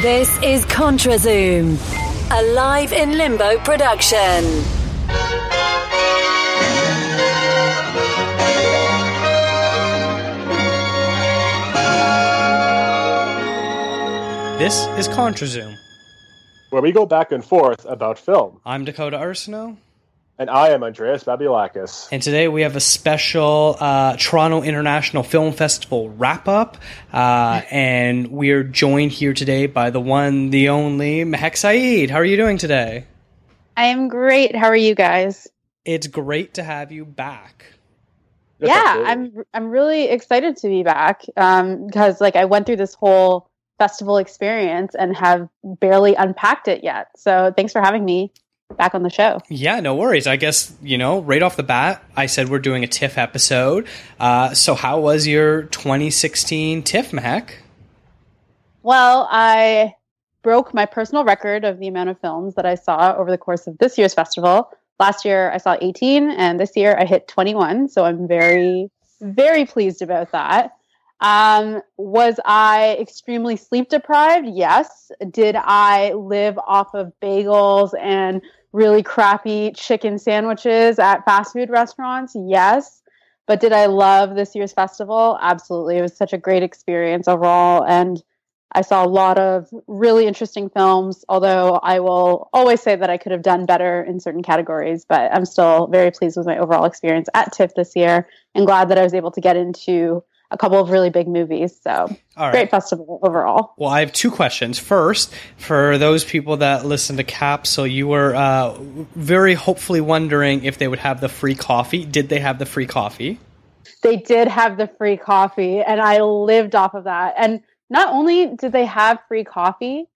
This is ContraZoom, a live in limbo production. This is ContraZoom. where we go back and forth about film. I'm Dakota Arsenault, And I am Andreas Babilakis. and today we have a special uh, Toronto International Film Festival wrap up. Uh, and we're joined here today by the one, the only Mehek Saeed. How are you doing today? I am great. How are you guys? It's great to have you back. Yes, yeah, absolutely. I'm I'm really excited to be back um, because like I went through this whole festival experience and have barely unpacked it yet. So thanks for having me back on the show. Yeah, no worries. I guess, you know, right off the bat, I said we're doing a TIFF episode. Uh, so, how was your 2016 TIFF, Mac? Well, I broke my personal record of the amount of films that I saw over the course of this year's festival. Last year I saw 18 and this year I hit 21, so I'm very very pleased about that. Um, was I extremely sleep deprived? Yes. Did I live off of bagels and really crappy chicken sandwiches at fast food restaurants? Yes. But did I love this year's festival? Absolutely. It was such a great experience overall. And I saw a lot of really interesting films, although I will always say that I could have done better in certain categories. But I'm still very pleased with my overall experience at TIFF this year and glad that I was able to get into a couple of really big movies. So right. great festival overall. Well, I have two questions. First, for those people that listen to Capsule, you were uh, very hopefully wondering if they would have the free coffee. Did they have the free coffee? They did have the free coffee, and I lived off of that. And not only did they have free coffee,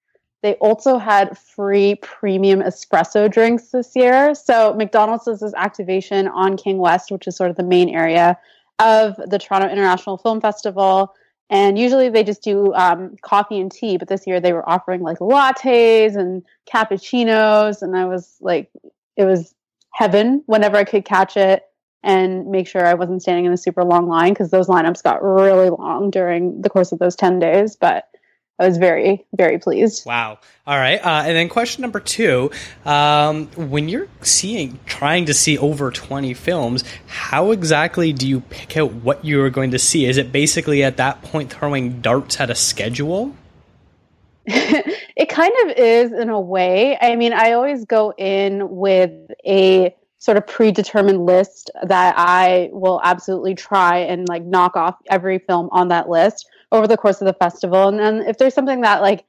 they also had free premium espresso drinks this year. So McDonald's does this activation on King West, which is sort of the main area of the Toronto International Film Festival. And usually they just do um, coffee and tea, but this year they were offering like lattes and cappuccinos, and I was like, it was heaven whenever I could catch it and make sure I wasn't standing in a super long line because those lineups got really long during the course of those 10 days. But I was very, very pleased. Wow. All right. Uh, and then question number two: um, When you're seeing, trying to see over 20 films, how exactly do you pick out what you are going to see? Is it basically at that point throwing darts at a schedule? it kind of is in a way. I mean, I always go in with a sort of predetermined list that I will absolutely try and like knock off every film on that list over the course of the festival. And then if there's something that like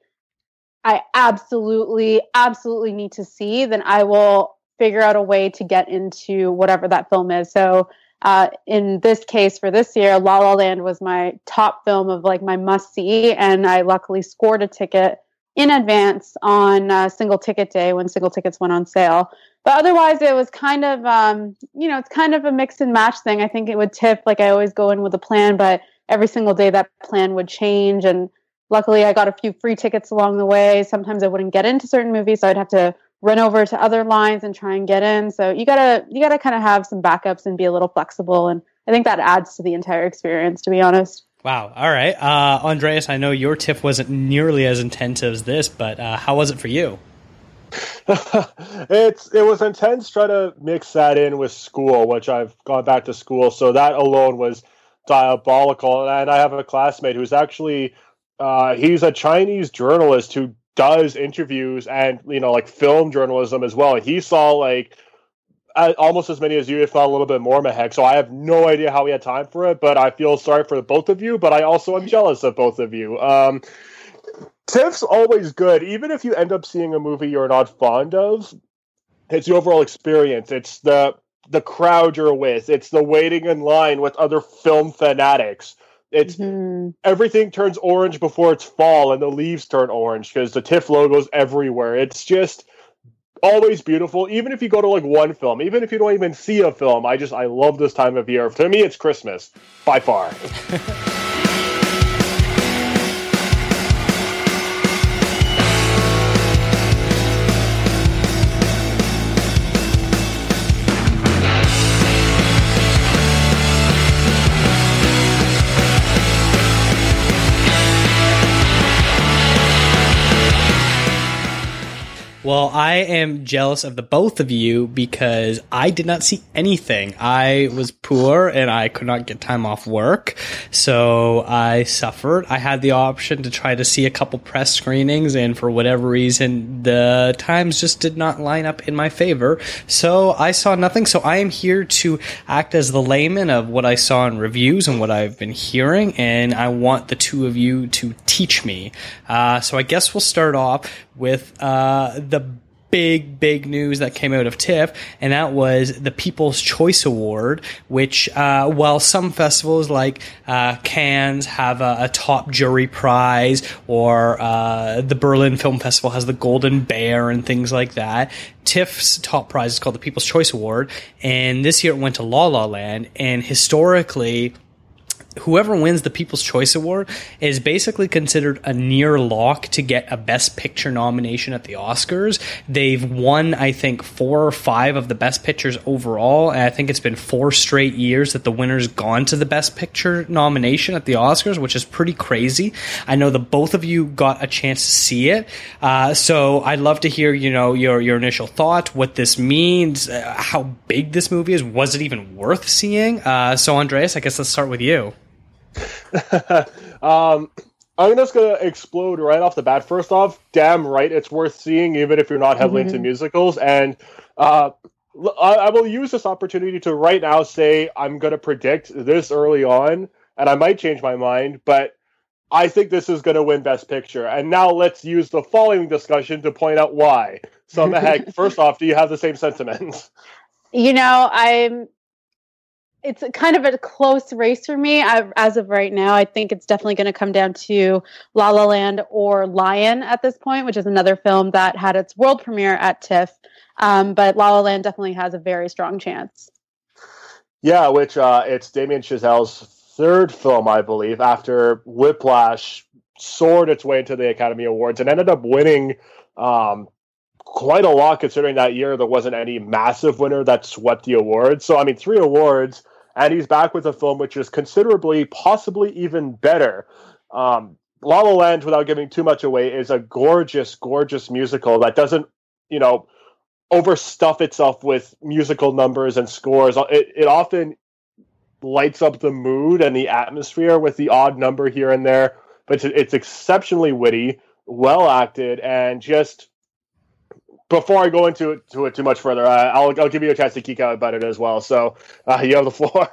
I absolutely, absolutely need to see, then I will figure out a way to get into whatever that film is. So uh, in this case for this year, La La Land was my top film of like my must see, and I luckily scored a ticket in advance on uh, single ticket day when single tickets went on sale. But otherwise, it was kind of um, you know it's kind of a mix and match thing. I think it would tip like I always go in with a plan, but every single day that plan would change and luckily i got a few free tickets along the way sometimes i wouldn't get into certain movies so i'd have to run over to other lines and try and get in so you gotta you gotta kind of have some backups and be a little flexible and i think that adds to the entire experience to be honest Wow. All right. Uh, Andreas, I know your TIFF wasn't nearly as intense as this, but uh, how was it for you? it's it was intense trying to mix that in with school, which I've gone back to school, so that alone was diabolical. And I have a classmate who's actually uh, he's a Chinese journalist who does interviews and you know like film journalism as well. He saw like almost as many as you, if not a little bit more, Mahek. So I have no idea how he had time for it, but I feel sorry for both of you. But I also am jealous of both of you. Um, TIFF's always good, even if you end up seeing a movie you're not fond of. It's the overall experience. It's the the crowd you're with. It's the waiting in line with other film fanatics. It's Mhm. everything turns orange before it's fall, and the leaves turn orange because the TIFF logo's everywhere. It's just always beautiful. Even if you go to like one film, even if you don't even see a film, I just I love this time of year. To me, it's Christmas by far. Well, I am jealous of the both of you because I did not see anything. I was poor and I could not get time off work. So I suffered. I had the option to try to see a couple press screenings and for whatever reason, the times just did not line up in my favor. So I saw nothing. So I am here to act as the layman of what I saw in reviews and what I've been hearing. And I want the two of you to teach me. Uh, so I guess we'll start off with uh, the big, big news that came out of TIFF, and that was the People's Choice Award, which, uh, while some festivals like uh, Cannes have a, a, top jury prize, or uh, the Berlin Film Festival has the Golden Bear and things like that, TIFF's top prize is called the People's Choice Award, and this year it went to La La Land, and historically, whoever wins the People's Choice Award is basically considered a near lock to get a Best Picture nomination at the Oscars. They've won, I think, four or five of the Best Pictures overall, and I think it's been four straight years that the winner's gone to the Best Picture nomination at the Oscars, which is pretty crazy. I know that both of you got a chance to see it, uh, so I'd love to hear, you know, your your initial thought, what this means, uh, how big this movie is, was it even worth seeing? Uh, so, Andreas, I guess let's start with you. um, I'm just gonna explode right off the bat. First off, damn right, it's worth seeing, even if you're not heavily mm-hmm. into musicals. And uh, I, I, will use this opportunity to right now say I'm gonna predict this early on, and I might change my mind, but I think this is gonna win Best Picture. And now let's use the following discussion to point out why. So, heck, first off, do you have the same sentiments? You know, I'm it's kind of a close race for me I, as of right now. I think it's definitely going to come down to La La Land or Lion at this point, which is another film that had its world premiere at TIFF. Um, but La La Land definitely has a very strong chance. Yeah, which uh, it's Damien Chazelle's third film, I believe, after Whiplash soared its way into the Academy Awards and ended up winning um, quite a lot considering that year there wasn't any massive winner that swept the awards. So I mean, three awards, and he's back with a film which is considerably, possibly even better. Um, La La Land, without giving too much away, is a gorgeous, gorgeous musical that doesn't, you know, overstuff itself with musical numbers and scores. It, it often lights up the mood and the atmosphere with the odd number here and there, but it's, it's exceptionally witty, well acted, and just before I go into it, to it too much further, uh, I'll, I'll give you a chance to geek out about it as well. So uh, you have the floor.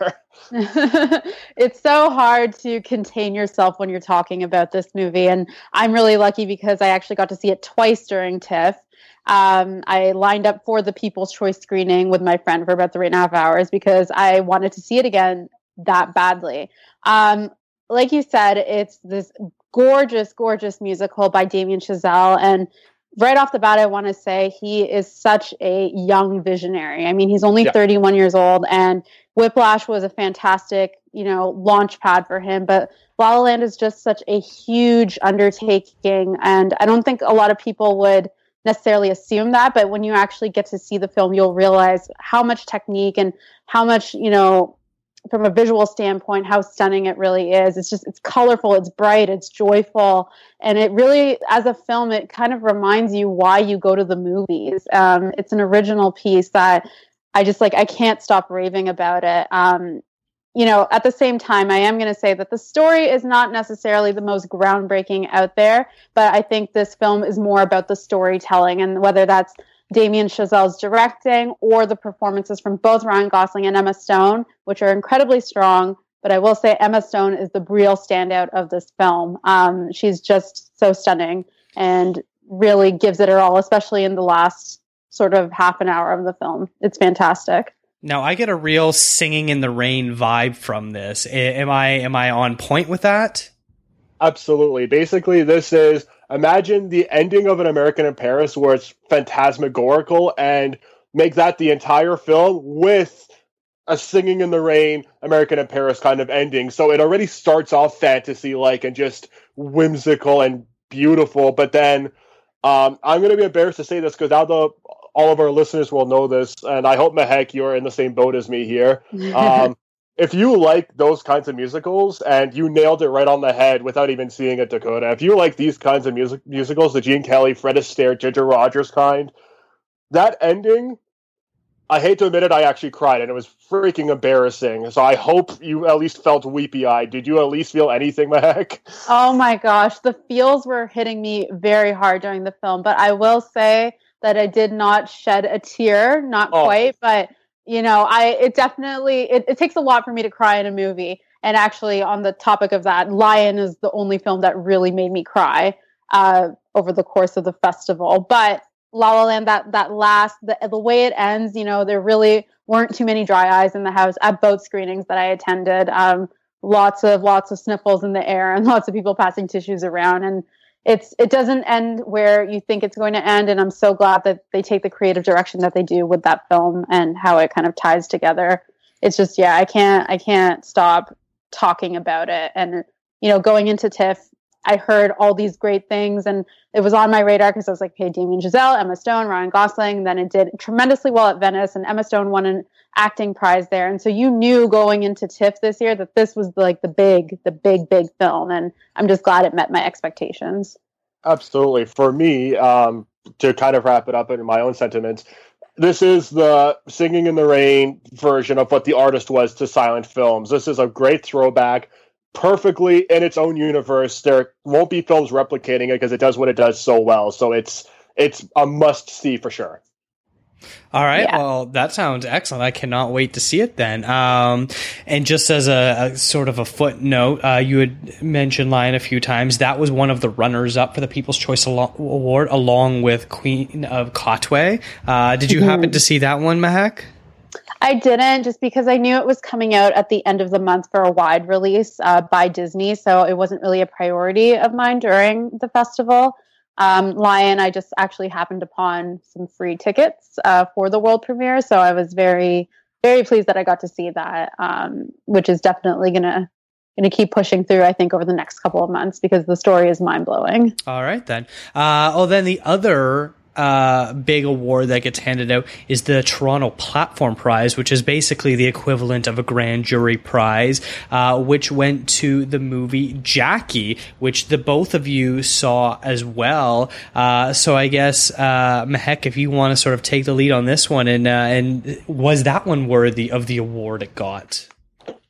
it's so hard to contain yourself when you're talking about this movie. And I'm really lucky because I actually got to see it twice during TIFF. Um, I lined up for the People's Choice screening with my friend for about three and a half hours because I wanted to see it again that badly. Um, like you said, it's this gorgeous, gorgeous musical by Damien Chazelle. And right off the bat, I want to say he is such a young visionary. I mean, he's only yeah. 31 years old, and Whiplash was a fantastic, you know, launch pad for him. But La La Land is just such a huge undertaking, and I don't think a lot of people would necessarily assume that. But when you actually get to see the film, you'll realize how much technique and how much, you know, from a visual standpoint how stunning it really is. It's just it's colorful it's bright it's joyful. And it really as a film it kind of reminds you why you go to the movies. Um, it's an original piece that i just like i can't stop raving about it. Um, you know at the same time i am going to say that the story is not necessarily the most groundbreaking out there but i think this film is more about the storytelling and whether that's Damien Chazelle's directing or the performances from both Ryan Gosling and Emma Stone, which are incredibly strong. But I will say Emma Stone is the real standout of this film. Um, she's just so stunning and really gives it her all, especially in the last sort of half an hour of the film. It's fantastic. Now I get a real singing in the rain vibe from this. Am I am I on point with that? Absolutely. Basically, this is imagine the ending of an American in Paris where it's phantasmagorical and make that the entire film with a singing in the rain American in Paris kind of ending. So it already starts off fantasy like and just whimsical and beautiful, but then um, I'm going to be embarrassed to say this because now the all of our listeners will know this, and I hope Mehek you're in the same boat as me here. Um, if you like those kinds of musicals and you nailed it right on the head without even seeing it, Dakota, if you like these kinds of music musicals, the Gene Kelly, Fred Astaire, Ginger Rogers kind, that ending, I hate to admit it, I actually cried and it was freaking embarrassing. So I hope you at least felt weepy eyed. Did you at least feel anything, Mahek? Oh my gosh, the feels were hitting me very hard during the film, but I will say that I did not shed a tear, not oh. quite, but you know, I it definitely it, it takes a lot for me to cry in a movie. And actually, on the topic of that, Lion is the only film that really made me cry uh, over the course of the festival. But La La Land, that that last the the way it ends, you know, there really weren't too many dry eyes in the house at both screenings that I attended. Um, lots of lots of sniffles in the air and lots of people passing tissues around and it's it doesn't end where you think it's going to end and i'm so glad that they take the creative direction that they do with that film and how it kind of ties together. It's just yeah i can't i can't stop talking about it. And you know going into tiff i heard all these great things and it was on my radar because i was like hey damien chazelle emma stone ryan gosling. Then it did tremendously well at venice and emma stone won an acting prize there. And so you knew going into tiff this year that this was like the big the big big film and i'm just glad it met my expectations. Absolutely. For me um, to kind of wrap it up in my own sentiments this is the singing in the rain version of what the artist was to silent films. This is a great throwback perfectly in its own universe there won't be films replicating it because it does what it does so well so it's it's a must see for sure all right. Yeah. Well, that sounds excellent. I cannot wait to see it then. Um, and just as a, a, sort of a footnote, uh, you had mentioned Lion a few times. That was one of the runners up for the People's Choice Award, along with Queen of Katwe. Uh, did you happen to see that one, Mahek? I didn't just because I knew it was coming out at the end of the month for a wide release uh, by Disney. So it wasn't really a priority of mine during the festival. Um, Lion, I just actually happened upon some free tickets uh, for the world premiere, so I was very, very pleased that I got to see that, um, which is definitely gonna going to keep pushing through, I think, over the next couple of months because the story is mind blowing. All right, then. Uh, oh, then the other uh, big award that gets handed out is the Toronto Platform Prize, which is basically the equivalent of a grand jury prize, uh, which went to the movie Jackie, which the both of you saw as well. Uh, so I guess, uh, Mahek, if you want to sort of take the lead on this one, and uh, and was that one worthy of the award it got?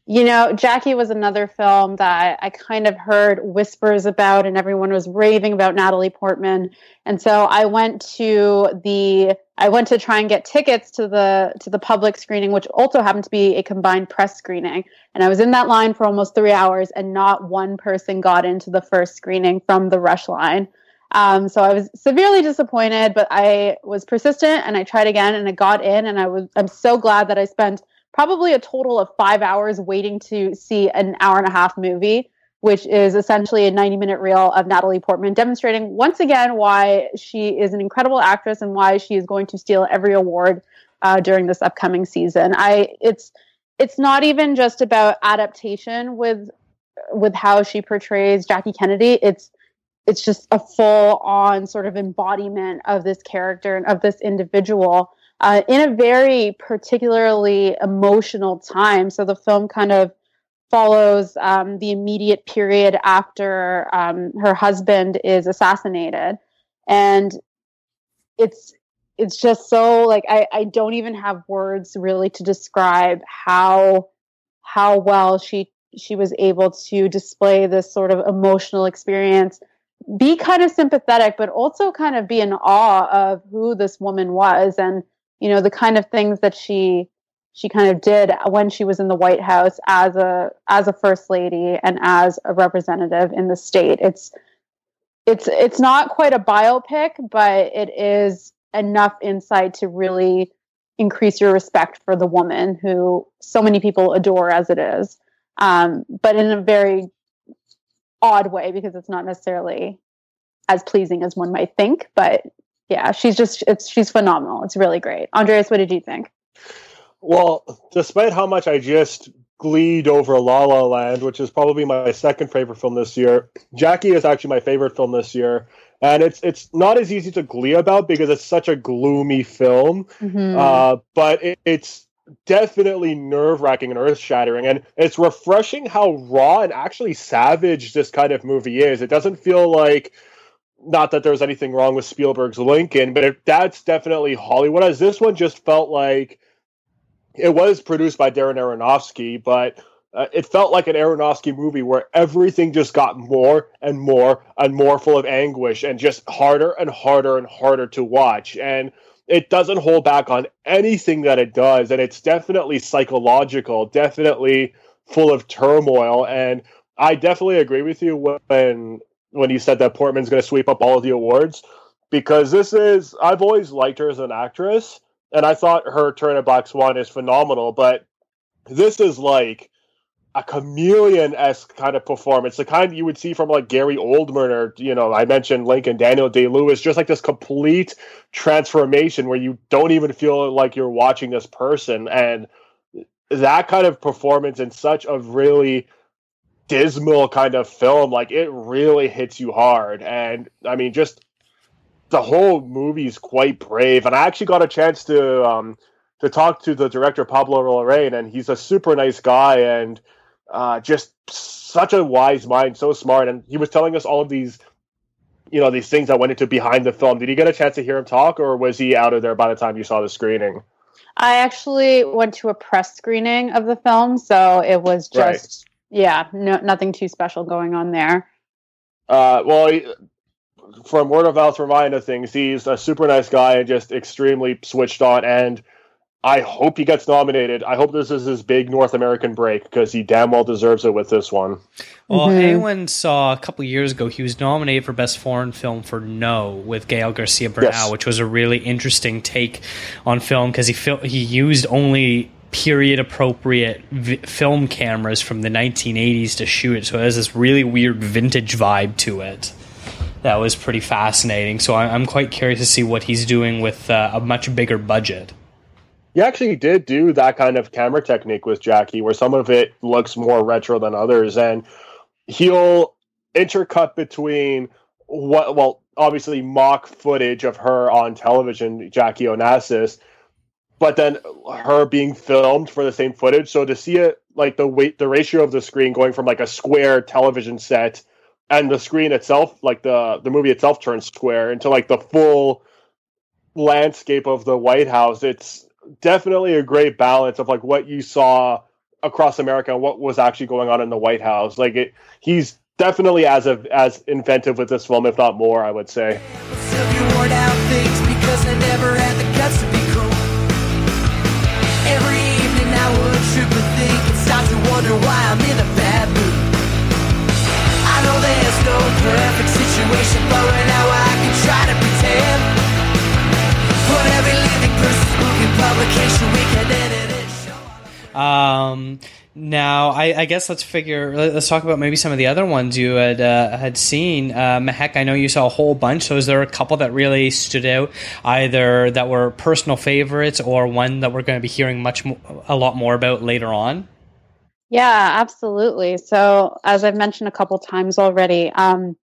You know, Jackie was another film that I kind of heard whispers about, and everyone was raving about Natalie Portman. And so I went to the I went to try and get tickets to the to the public screening, which also happened to be a combined press screening. And I was in that line for almost three hours, and not one person got into the first screening from the rush line. Um, so I was severely disappointed, but I was persistent and I tried again, and I got in. And I was I'm so glad that I spent probably a total of five hours waiting to see an hour and a half movie, which is essentially a 90 minute reel of Natalie Portman demonstrating once again why she is an incredible actress and why she is going to steal every award uh, during this upcoming season. I it's it's not even just about adaptation with with how she portrays Jackie Kennedy. It's it's just a full on sort of embodiment of this character and of this individual uh, in a very particularly emotional time. So the film kind of follows um, the immediate period after um, her husband is assassinated, and it's it's just so like I, I don't even have words really to describe how how well she she was able to display this sort of emotional experience be kind of sympathetic but also kind of be in awe of who this woman was and you know the kind of things that she she kind of did when she was in the White House as a as a first lady and as a representative in the state. It's it's it's not quite a biopic, but it is enough insight to really increase your respect for the woman who so many people adore as it is, um, but in a very odd way because it's not necessarily as pleasing as one might think. But yeah, she's just it's she's phenomenal. It's really great. Andreas, what did you think? Well, despite how much I just gleed over La La Land, which is probably my second favorite film this year, Jackie is actually my favorite film this year. And it's it's not as easy to glee about because it's such a gloomy film. Mm-hmm. Uh, but it, it's definitely nerve wracking and earth shattering. And it's refreshing how raw and actually savage this kind of movie is. It doesn't feel like, not that there's anything wrong with Spielberg's Lincoln, but it, that's definitely Hollywood. As this one just felt like it was produced by Darren Aronofsky, but uh, it felt like an Aronofsky movie where everything just got more and more and more full of anguish and just harder and harder and harder to watch. And it doesn't hold back on anything that it does. And it's definitely psychological, definitely full of turmoil. And I definitely agree with you when when you said that Portman's going to sweep up all of the awards because this is I've always liked her as an actress and I thought her turn at Black Swan is phenomenal, but this is like a chameleon esque kind of performance, the kind you would see from like Gary Oldman or you know I mentioned Lincoln Daniel Day Lewis, just like this complete transformation where you don't even feel like you're watching this person, and that kind of performance in such a really dismal kind of film, like it really hits you hard, and I mean just the whole movie's quite brave, and I actually got a chance to. um to talk to the director Pablo Larraín, and he's a super nice guy, and uh, just such a wise mind, so smart. And he was telling us all of these, you know, these things that went into behind the film. Did you get a chance to hear him talk, or was he out of there by the time you saw the screening? I actually went to a press screening of the film, so it was just. Yeah, no, nothing too special going on there. Uh, well, he, from word of mouth reminder things, he's a super nice guy and just extremely switched on and I hope he gets nominated. I hope this is his big North American break because he damn well deserves it with this one. Well, mm-hmm. anyone saw a couple years ago, he was nominated for Best Foreign Film for No with Gael Garcia Bernal, yes. which was a really interesting take on film because he fil- he used only period appropriate vi- film cameras from the 1980s to shoot it. So it has this really weird vintage vibe to it. That was pretty fascinating. So I'm quite curious to see what he's doing with uh, a much bigger budget he actually did do that kind of camera technique with Jackie, where some of it looks more retro than others, and he'll intercut between what, well, obviously mock footage of her on television, Jackie Onassis, but then her being filmed for the same footage. So to see it, like the weight, the ratio of the screen going from like a square television set and the screen itself, like the the movie itself turns square into like the full landscape of the White House. It's definitely a great balance of like what you saw across America and what was actually going on in the White House. Like it, he's definitely as of, as inventive with this film, if not more, I would say. Perfect situation, but right now I can try to pretend. Put every living person's publication Um, now, I, I, guess let's figure. Let's talk about maybe some of the other ones you had uh, had seen. Uh, Mehek, I know you saw a whole bunch. So, is there a couple that really stood out, either that were personal favorites or one that we're going to be hearing much mo- a lot more about later on? Yeah, absolutely. So, as I've mentioned a couple times already, um,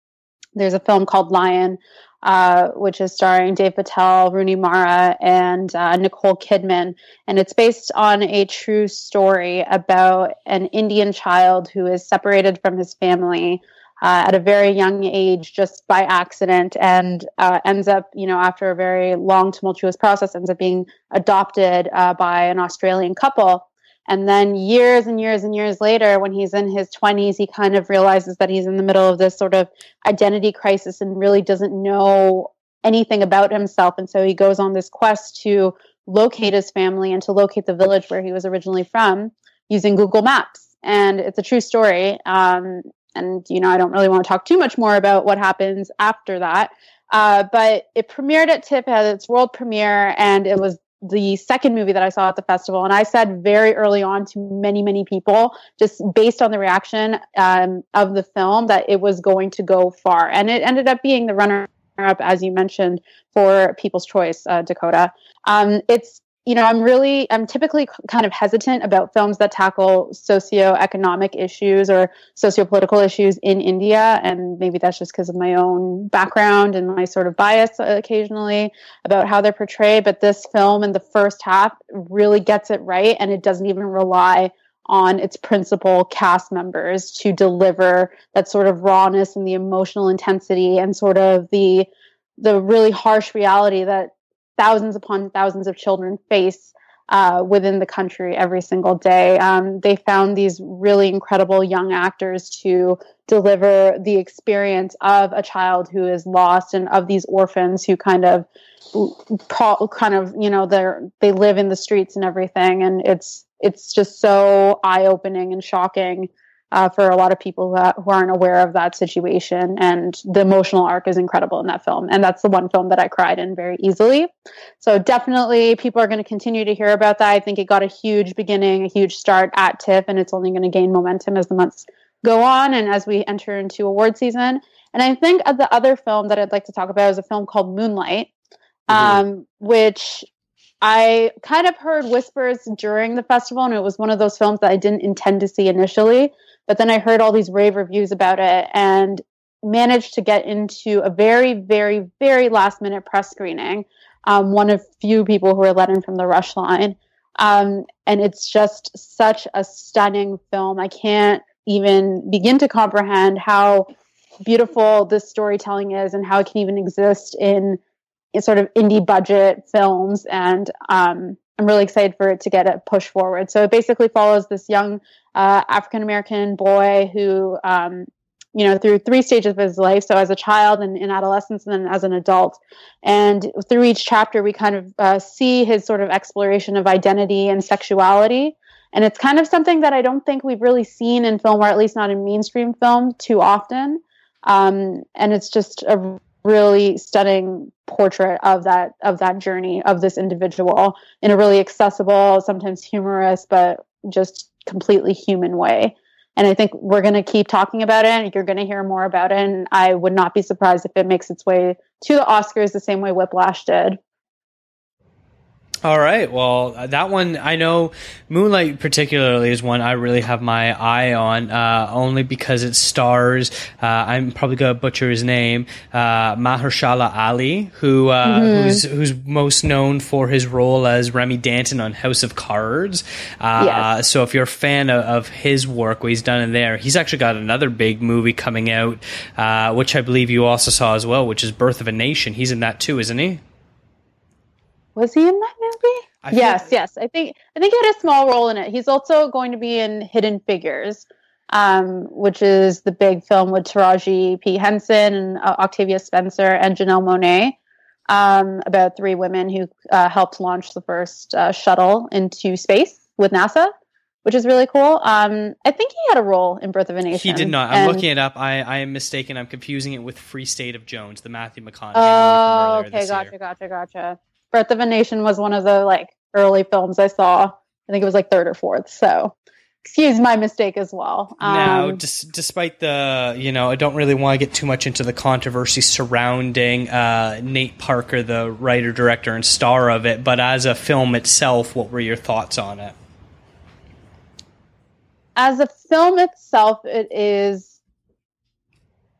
there's a film called Lion uh, which is starring Dev Patel, Rooney Mara, and uh, Nicole Kidman. And it's based on a true story about an Indian child who is separated from his family uh, at a very young age just by accident and uh, ends up, you know, after a very long, tumultuous process, ends up being adopted uh, by an Australian couple. And then years and years and years later, when he's in his 20s, he kind of realizes that he's in the middle of this sort of identity crisis and really doesn't know anything about himself. And so he goes on this quest to locate his family and to locate the village where he was originally from using Google Maps. And it's a true story. Um, and, you know, I don't really want to talk too much more about what happens after that. Uh, but it premiered at TIFF, had its world premiere, and it was the second movie that I saw at the festival, and I said very early on to many, many people, just based on the reaction um, of the film, that it was going to go far, and it ended up being the runner-up, as you mentioned, for People's Choice, uh, Dakota. Um, it's you know, I'm really, I'm typically kind of hesitant about films that tackle socioeconomic issues or sociopolitical issues in India. And maybe that's just because of my own background and my sort of bias occasionally about how they're portrayed. But this film in the first half really gets it right. And it doesn't even rely on its principal cast members to deliver that sort of rawness and the emotional intensity and sort of the the really harsh reality that thousands upon thousands of children face uh, within the country every single day. Um, they found these really incredible young actors to deliver the experience of a child who is lost and of these orphans who kind of kind of you know they're they live in the streets and everything and it's it's just so eye opening and shocking uh, for a lot of people who, who aren't aware of that situation. And the emotional arc is incredible in that film. And that's the one film that I cried in very easily. So definitely people are going to continue to hear about that. I think it got a huge beginning, a huge start at TIFF, and it's only going to gain momentum as the months go on and as we enter into award season. And I think the other film that I'd like to talk about is a film called Moonlight, mm-hmm. um, which I kind of heard whispers during the festival, and it was one of those films that I didn't intend to see initially. But then I heard all these rave reviews about it and managed to get into a very, very, very last minute press screening. Um, one of few people who were let in from the rush line. Um, and it's just such a stunning film. I can't even begin to comprehend how beautiful this storytelling is and how it can even exist in, sort of indie budget films. And um, I'm really excited for it to get a push forward. So it basically follows this young uh, African American boy who, um, you know, through three stages of his life. So as a child and in adolescence, and then as an adult. And through each chapter, we kind of uh, see his sort of exploration of identity and sexuality. And it's kind of something that I don't think we've really seen in film, or at least not in mainstream film, too often. Um, and it's just a really stunning portrait of that of that journey of this individual in a really accessible, sometimes humorous, but just completely human way. And I think we're going to keep talking about it you're going to hear more about it. And I would not be surprised if it makes its way to the Oscars the same way Whiplash did. All right. Well, uh, that one I know. Moonlight particularly is one I really have my eye on, uh, only because it stars. Uh, I'm probably gonna butcher his name, uh, Mahershala Ali, who uh, mm-hmm. who's who's most known for his role as Remy Danton on House of Cards. Uh, yes. So if you're a fan of, of, his work, what he's done in there, he's actually got another big movie coming out, which I believe you also saw as well, which is Birth of a Nation. He's in that too, isn't he? Was he in that movie? I yes, yes. I think I think he had a small role in it. He's also going to be in Hidden Figures, um, which is the big film with Taraji P Henson and uh, Octavia Spencer and Janelle Monáe um, about three women who uh, helped launch the first uh, shuttle into space with NASA, which is really cool. Um, I think he had a role in Birth of a Nation. He did not. I'm looking it up. I, I am mistaken. I'm confusing it with Free State of Jones, the Matthew McConaughey. Oh, okay, gotcha, year. gotcha, gotcha. Birth of a Nation was one of the like early films I saw. I think it was like third or fourth. So excuse my mistake as well. Um, now, dis- despite the, you know, I don't really want to get too much into the controversy surrounding uh, Nate Parker, the writer, director, and star of it, but as a film itself, what were your thoughts on it? As a film itself, it is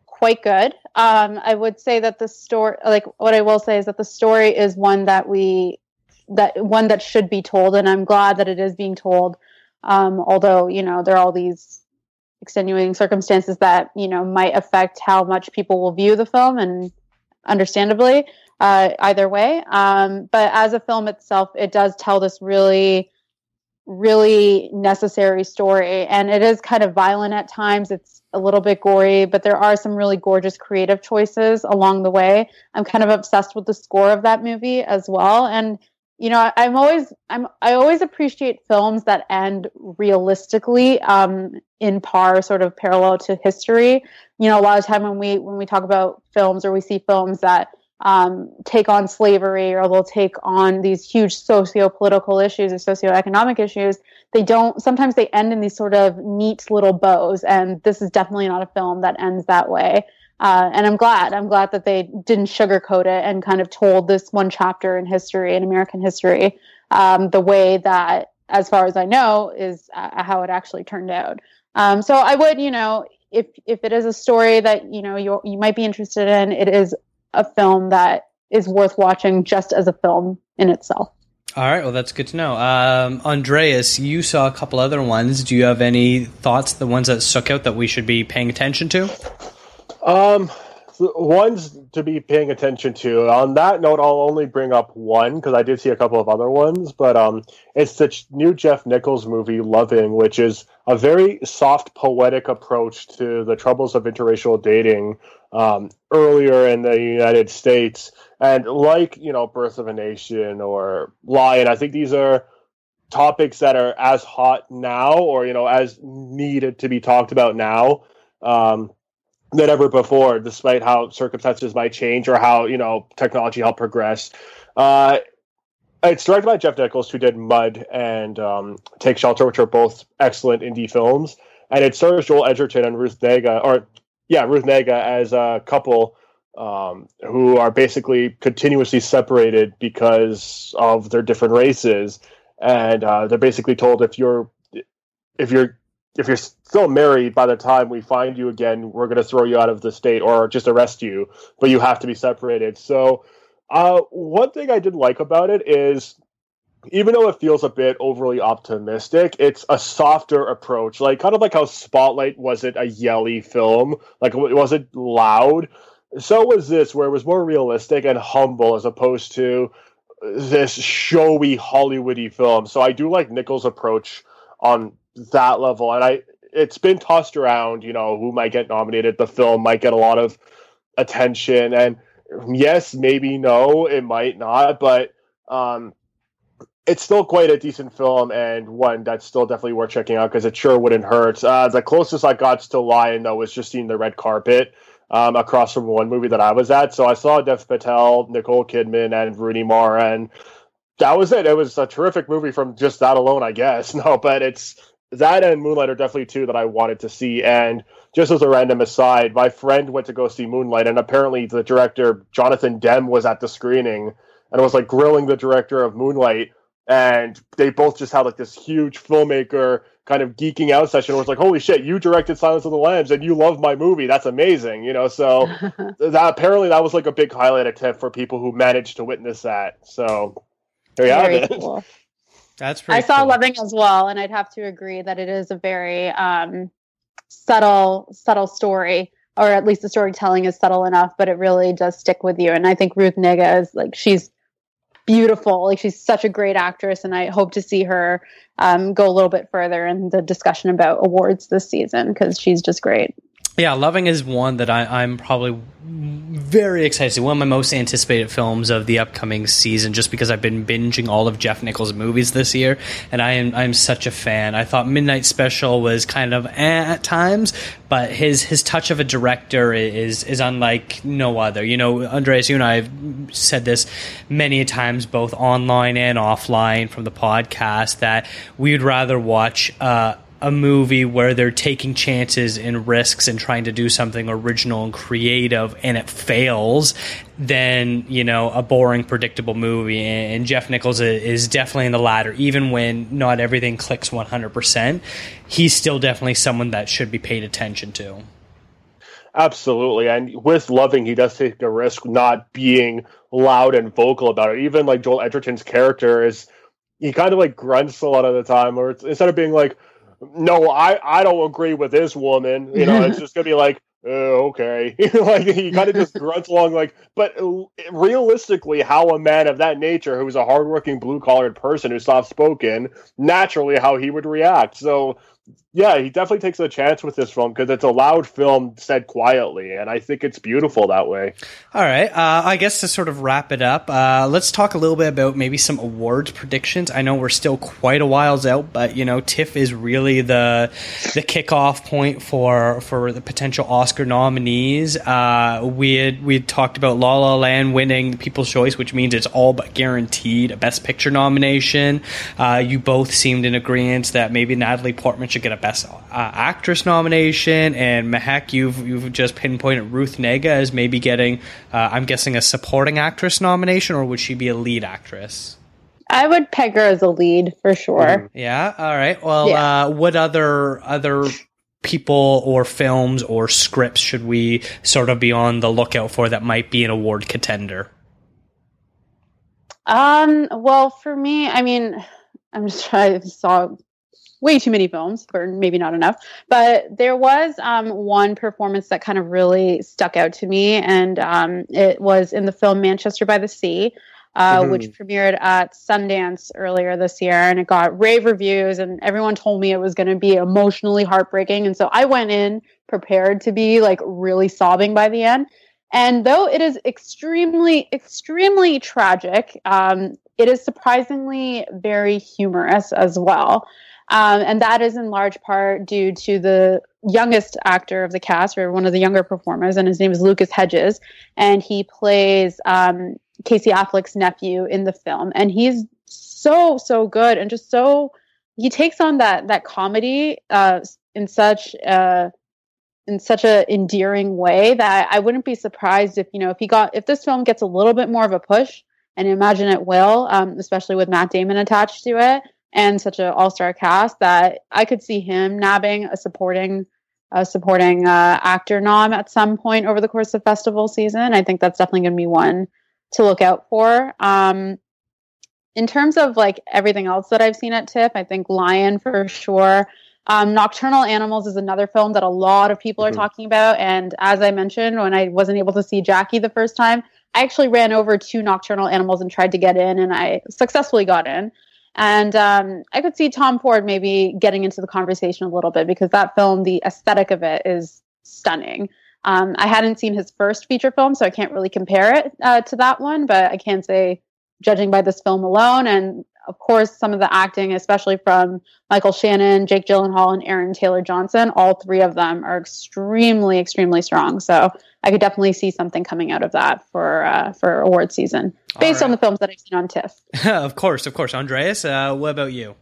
quite good. Um, I would say that the story, like what I will say is that the story is one that we, that one that should be told, and I'm glad that it is being told. Um, although you know there are all these extenuating circumstances that you know might affect how much people will view the film, and understandably, uh, either way. Um, but as a film itself, it does tell this really really necessary story and it is kind of violent at times it's a little bit gory but there are some really gorgeous creative choices along the way. I'm kind of obsessed with the score of that movie as well. And you know I, am always i'm i always appreciate films that end realistically um in par sort of parallel to history. You know a lot of time when we when we talk about films or we see films that um, take on slavery or they'll take on these huge socio-political issues or socio-economic issues they don't sometimes they end in these sort of neat little bows and this is definitely not a film that ends that way uh, and i'm glad i'm glad that they didn't sugarcoat it and kind of told this one chapter in history in american history um, the way that, as far as I know, is uh, how it actually turned out. Um, so I would, you know, if if it is a story that you know you you might be interested in, it is a film that is worth watching just as a film in itself. All right, well, that's good to know. Um, Andreas, you saw a couple other ones. Do you have any thoughts, the ones that stuck out that we should be paying attention to? Um, ones to be paying attention to. On that note, I'll only bring up one because I did see a couple of other ones, but um, it's the new Jeff Nichols movie, Loving, which is a very soft, poetic approach to the troubles of interracial dating um, earlier in the United States. And like, you know, Birth of a Nation or Lion, I think these are topics that are as hot now or, you know, as needed to be talked about now. Um, than ever before, despite how circumstances might change or how you know technology help progress. Uh, it's directed by Jeff Nichols, who did Mud and um, Take Shelter, which are both excellent indie films. And it stars Joel Edgerton and Ruth Negga, or yeah, Ruth Negga as a couple um, who are basically continuously separated because of their different races, and uh, they're basically told if you're if you're if you're still married by the time we find you again, we're going to throw you out of the state or just arrest you, but you have to be separated. So, uh, one thing I did like about it is even though it feels a bit overly optimistic, it's a softer approach. Like kind of like how Spotlight wasn't a yelly film, like it wasn't loud. So was this, where it was more realistic and humble as opposed to this showy Hollywoody film. So I do like Nichols' approach on that level. And I, it's been tossed around, you know, who might get nominated. The film might get a lot of attention, and yes, maybe no, it might not, but um, it's still quite a decent film and one that's still definitely worth checking out because it sure wouldn't hurt. Uh, the closest I got to Lion though was just seeing the red carpet. Um, across from one movie that I was at, so I saw Dev Patel, Nicole Kidman, and Rooney Mara, and that was it. It was a terrific movie from just that alone, I guess. No, but it's that and Moonlight are definitely two that I wanted to see. And just as a random aside, my friend went to go see Moonlight, and apparently the director Jonathan Demme was at the screening and was like grilling the director of Moonlight. And they both just had like this huge filmmaker kind of geeking out session where it's like, holy shit, you directed Silence of the Lambs and you love my movie. That's amazing, you know. So that apparently that was like a big highlight TIFF for people who managed to witness that. So there you Very have it. Cool. That's pretty. I saw cool. Loving as well, and I'd have to agree that it is a very um, subtle, subtle story, or at least the storytelling is subtle enough, but it really does stick with you. And I think Ruth Negga is like she's beautiful, like she's such a great actress, and I hope to see her um, go a little bit further in the discussion about awards this season because she's just great. Yeah, Loving is one that I, I'm probably very excited. to. One of my most anticipated films of the upcoming season, just because I've been binging all of Jeff Nichols' movies this year, and I am I'm such a fan. I thought Midnight Special was kind of eh at times, but his his touch of a director is is unlike no other. You know, Andreas, you and I have said this many times, both online and offline from the podcast, that we'd rather watch. Uh, a movie where they're taking chances and risks and trying to do something original and creative and it fails than you know a boring predictable movie. And jeff nichols is definitely in the latter. Even when not everything clicks 100% he's still definitely someone that should be paid attention to. Absolutely. And with loving he does take a risk not being loud and vocal about it. Even like joel edgerton's character is he kind of like grunts a lot of the time or instead of being like no, I, I don't agree with this woman. You know, it's just gonna be like, oh, okay. like he kind of just grunts along, like, but realistically, how a man of that nature, who's a hardworking, blue collared person who's soft spoken, naturally, how he would react. So yeah, he definitely takes a chance with this film because it's a loud film said quietly, and I think it's beautiful that way. All right, uh, I guess to sort of wrap it up, uh, let's talk a little bit about maybe some awards predictions. I know we're still quite a whiles out, but you know, TIFF is really the the kickoff point for for the potential Oscar nominees. Uh, we had we had talked about La La Land winning People's Choice, which means it's all but guaranteed a Best Picture nomination. Uh, you both seemed in agreement that maybe Natalie Portman should get a Best uh, Actress nomination, and Mahek, you've you've just pinpointed Ruth Negga as maybe getting, uh, I'm guessing, a Supporting Actress nomination, or would she be a Lead Actress? I would peg her as a lead for sure. Mm-hmm. Yeah. All right. Well, yeah. uh, what other other people or films or scripts should we sort of be on the lookout for that might be an award contender? Um, well, for me, I mean, I'm just trying to saw way too many films, or maybe not enough. But there was um, one performance that kind of really stuck out to me, and um, it was in the film Manchester by the Sea. Uh, mm-hmm. which premiered at Sundance earlier this year, and it got rave reviews, and everyone told me it was going to be emotionally heartbreaking. And so I went in prepared to be like really sobbing by the end. And though it is extremely, extremely tragic, um, it is surprisingly very humorous as well. Um, and that is in large part due to the youngest actor of the cast, or one of the younger performers, and his name is Lucas Hedges. And he plays um, Casey Affleck's nephew in the film. And he's so, so good and just so, he takes on that, that comedy uh, in such a, in such a endearing way that I wouldn't be surprised if you know if he got if this film gets a little bit more of a push, and imagine it will, um, especially with Matt Damon attached to it and such an all star cast that I could see him nabbing a supporting a supporting uh, actor nom at some point over the course of festival season. I think that's definitely going to be one to look out for. Um, in terms of like everything else that I've seen at TIFF, I think Lion for sure. Um, Nocturnal Animals is another film that a lot of people mm-hmm. are talking about. And as I mentioned, when I wasn't able to see Jackie the first time, I actually ran over to Nocturnal Animals and tried to get in, and I successfully got in. And um, I could see Tom Ford maybe getting into the conversation a little bit because that film, the aesthetic of it is stunning. Um, I hadn't seen his first feature film, so I can't really compare it uh, to that one, but I can say, judging by this film alone, and of course, some of the acting, especially from Michael Shannon, Jake Gyllenhaal, and Aaron Taylor Johnson, all three of them are extremely, extremely strong. So I could definitely see something coming out of that for uh, for award season, based right. on the films that I've seen on TIFF. of course, of course. Andreas, uh, what about you?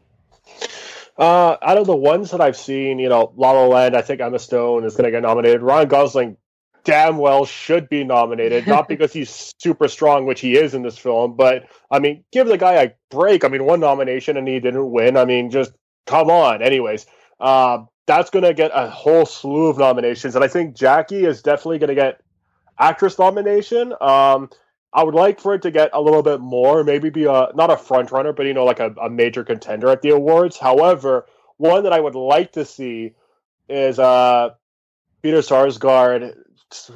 Uh, out of the ones that I've seen, you know, La La Land, I think Emma Stone is going to get nominated. Ryan Gosling damn well should be nominated, not because he's super strong, which he is in this film, but I mean, give the guy a break. I mean, one nomination and he didn't win. I mean, just come on. Anyways, uh, that's going to get a whole slew of nominations, and I think Jackie is definitely going to get actress nomination. Um, I would like for it to get a little bit more, maybe be a not a front runner, but you know, like a, a major contender at the awards. However, one that I would like to see is uh, Peter Sarsgaard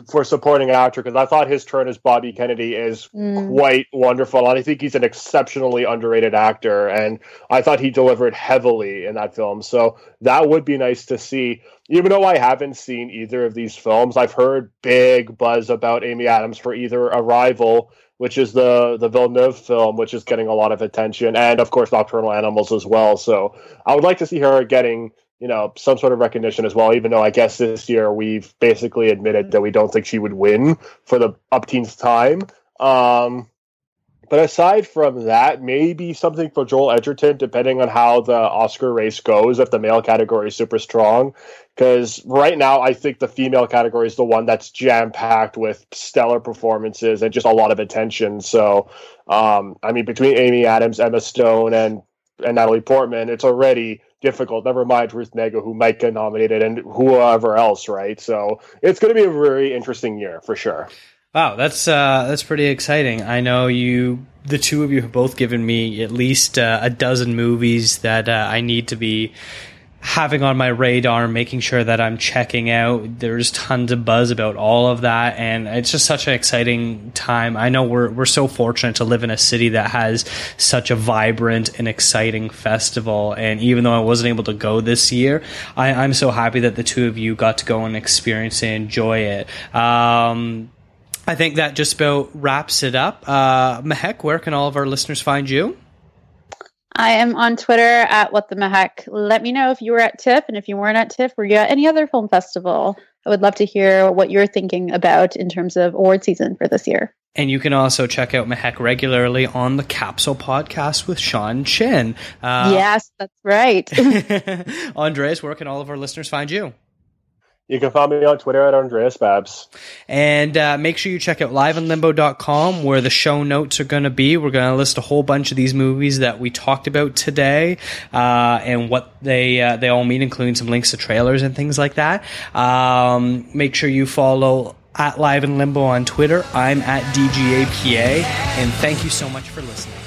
for supporting actor because I thought his turn as Bobby Kennedy is mm. quite wonderful, and I think he's an exceptionally underrated actor. And I thought he delivered heavily in that film, so that would be nice to see. Even though I haven't seen either of these films, I've heard big buzz about Amy Adams for either Arrival, which is the the Villeneuve film, which is getting a lot of attention, and of course Nocturnal Animals as well. So I would like to see her getting you know some sort of recognition as well even though i guess this year we've basically admitted that we don't think she would win for the upteenth time. Um, but aside from that maybe something for joel edgerton depending on how the oscar race goes if the male category is super strong. Because right now i think the female category is the one that's jam packed with stellar performances and just a lot of attention. So um, i mean between amy adams emma stone and and natalie portman it's already difficult. Never mind Ruth Negga, who might get nominated, and whoever else, right? So it's going to be a very interesting year for sure. Wow, that's uh, that's pretty exciting. I know you, the two of you, have both given me at least uh, a dozen movies that uh, I need to be having on my radar, making sure that I'm checking out. There's tons of buzz about all of that, and it's just such an exciting time. I know we're we're so fortunate to live in a city that has such a vibrant and exciting festival. And even though I wasn't able to go this year, I, am so happy that the two of you got to go and experience and enjoy it. Um, I think that just about wraps it up. Uh, where can all of our listeners find you? I am on Twitter at what the heck. Let me know if you were at TIFF and if you weren't at TIFF, were you at any other film festival? I would love to hear what you're thinking about in terms of award season for this year. And you can also check out Mehek regularly on the Capsule podcast with Sean Chin. Uh, yes, that's right. Andres, where can all of our listeners find you? You can find me on Twitter at Andreas Babs. And uh, make sure you check out liveinlimbo.com where the show notes are going to be. We're going to list a whole bunch of these movies that we talked about today uh, and what they uh, they all mean, including some links to trailers and things like that. Um, make sure you follow at Live Limbo on Twitter. I'm at DGAPA. And thank you so much for listening.